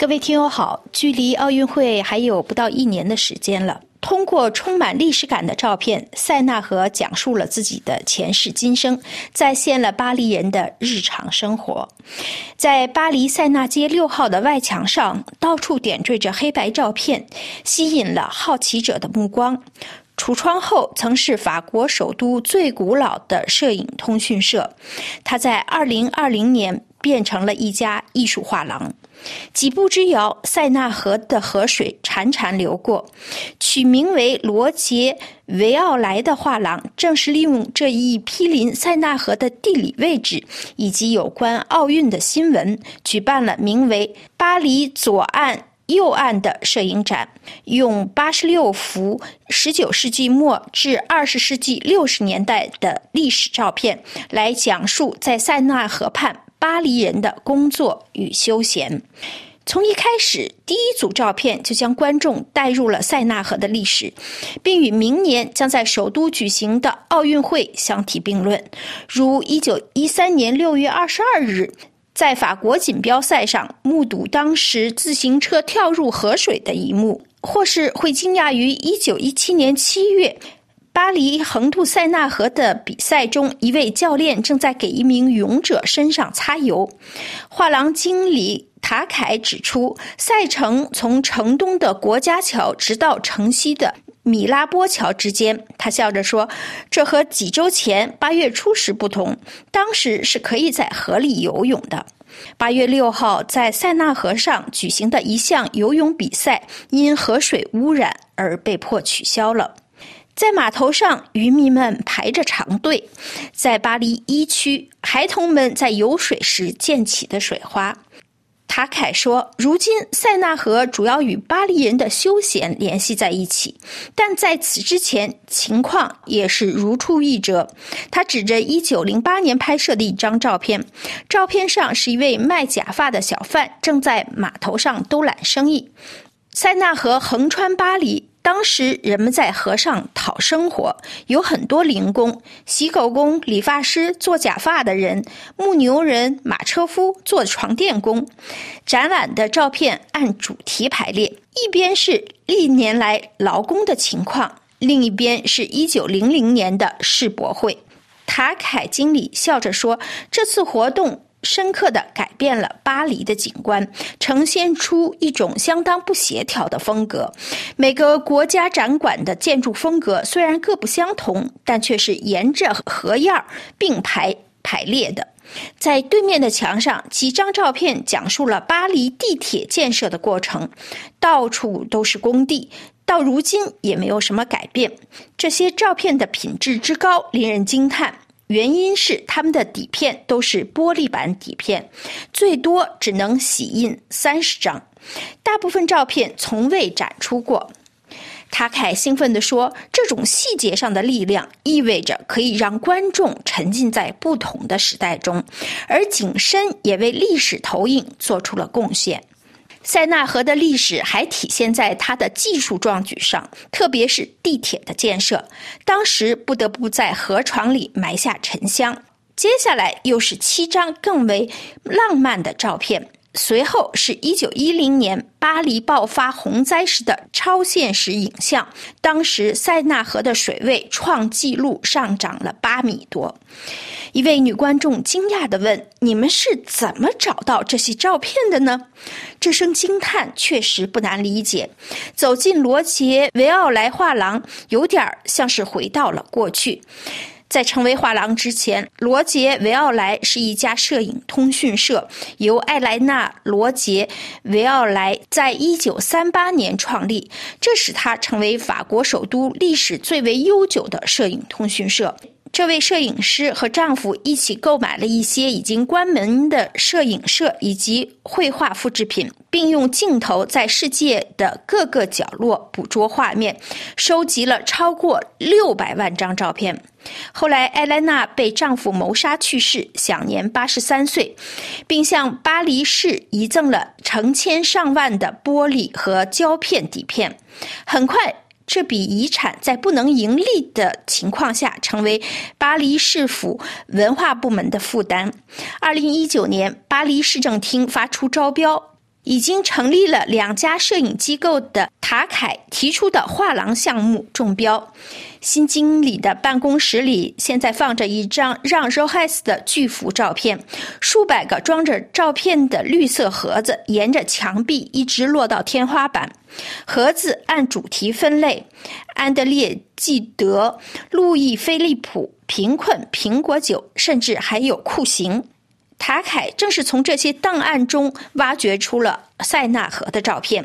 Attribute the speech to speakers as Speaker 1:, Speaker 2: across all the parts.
Speaker 1: 各位听友好，距离奥运会还有不到一年的时间了。通过充满历史感的照片，塞纳河讲述了自己的前世今生，再现了巴黎人的日常生活。在巴黎塞纳街六号的外墙上，到处点缀着黑白照片，吸引了好奇者的目光。橱窗后曾是法国首都最古老的摄影通讯社，它在2020年变成了一家艺术画廊。几步之遥，塞纳河的河水潺潺流过。取名为罗杰·维奥莱的画廊，正是利用这一毗邻塞纳河的地理位置以及有关奥运的新闻，举办了名为“巴黎左岸右岸”的摄影展，用八十六幅十九世纪末至二十世纪六十年代的历史照片，来讲述在塞纳河畔。巴黎人的工作与休闲，从一开始，第一组照片就将观众带入了塞纳河的历史，并与明年将在首都举行的奥运会相提并论。如一九一三年六月二十二日，在法国锦标赛上目睹当时自行车跳入河水的一幕，或是会惊讶于一九一七年七月。巴黎横渡塞纳河的比赛中，一位教练正在给一名勇者身上擦油。画廊经理塔凯指出，赛程从城东的国家桥直到城西的米拉波桥之间。他笑着说：“这和几周前八月初时不同，当时是可以在河里游泳的。”八月六号，在塞纳河上举行的一项游泳比赛因河水污染而被迫取消了。在码头上，渔民们排着长队。在巴黎一区，孩童们在游水时溅起的水花。塔凯说：“如今，塞纳河主要与巴黎人的休闲联系在一起，但在此之前，情况也是如出一辙。”他指着1908年拍摄的一张照片，照片上是一位卖假发的小贩正在码头上兜揽生意。塞纳河横穿巴黎。当时人们在河上讨生活，有很多零工：洗狗工、理发师、做假发的人、牧牛人、马车夫、做床垫工。展览的照片按主题排列，一边是历年来劳工的情况，另一边是一九零零年的世博会。塔凯经理笑着说：“这次活动。”深刻地改变了巴黎的景观，呈现出一种相当不协调的风格。每个国家展馆的建筑风格虽然各不相同，但却是沿着河样并排排列的。在对面的墙上，几张照片讲述了巴黎地铁建设的过程，到处都是工地，到如今也没有什么改变。这些照片的品质之高，令人惊叹。原因是他们的底片都是玻璃板底片，最多只能洗印三十张，大部分照片从未展出过。塔凯兴奋地说：“这种细节上的力量意味着可以让观众沉浸在不同的时代中，而景深也为历史投影做出了贡献。”塞纳河的历史还体现在它的技术壮举上，特别是地铁的建设。当时不得不在河床里埋下沉香。接下来又是七张更为浪漫的照片。随后是一九一零年巴黎爆发洪灾时的超现实影像。当时塞纳河的水位创纪录上涨了八米多。一位女观众惊讶地问：“你们是怎么找到这些照片的呢？”这声惊叹确实不难理解。走进罗杰·维奥莱画廊，有点像是回到了过去。在成为画廊之前，罗杰·维奥莱是一家摄影通讯社，由艾莱娜·罗杰·维奥莱在一九三八年创立，这使他成为法国首都历史最为悠久的摄影通讯社。这位摄影师和丈夫一起购买了一些已经关门的摄影社以及绘画复制品，并用镜头在世界的各个角落捕捉画面，收集了超过六百万张照片。后来，艾莱娜被丈夫谋杀去世，享年八十三岁，并向巴黎市遗赠了成千上万的玻璃和胶片底片。很快。这笔遗产在不能盈利的情况下，成为巴黎市府文化部门的负担。二零一九年，巴黎市政厅发出招标，已经成立了两家摄影机构的塔凯提出的画廊项目中标。新经理的办公室里现在放着一张让 Rojas 的巨幅照片，数百个装着照片的绿色盒子沿着墙壁一直落到天花板。盒子按主题分类：安德烈·纪德、路易·菲利普、贫困、苹果酒，甚至还有酷刑。塔凯正是从这些档案中挖掘出了塞纳河的照片。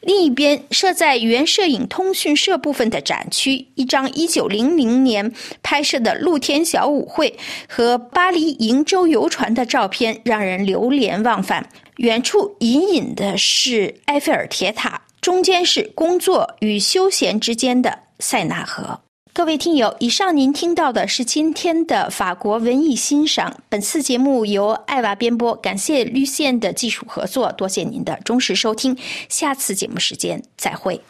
Speaker 1: 另一边，设在原摄影通讯社部分的展区，一张1900年拍摄的露天小舞会和巴黎瀛洲游船的照片让人流连忘返。远处隐隐的是埃菲尔铁塔，中间是工作与休闲之间的塞纳河。各位听友，以上您听到的是今天的法国文艺欣赏。本次节目由艾娃编播，感谢绿线的技术合作，多谢您的忠实收听。下次节目时间再会。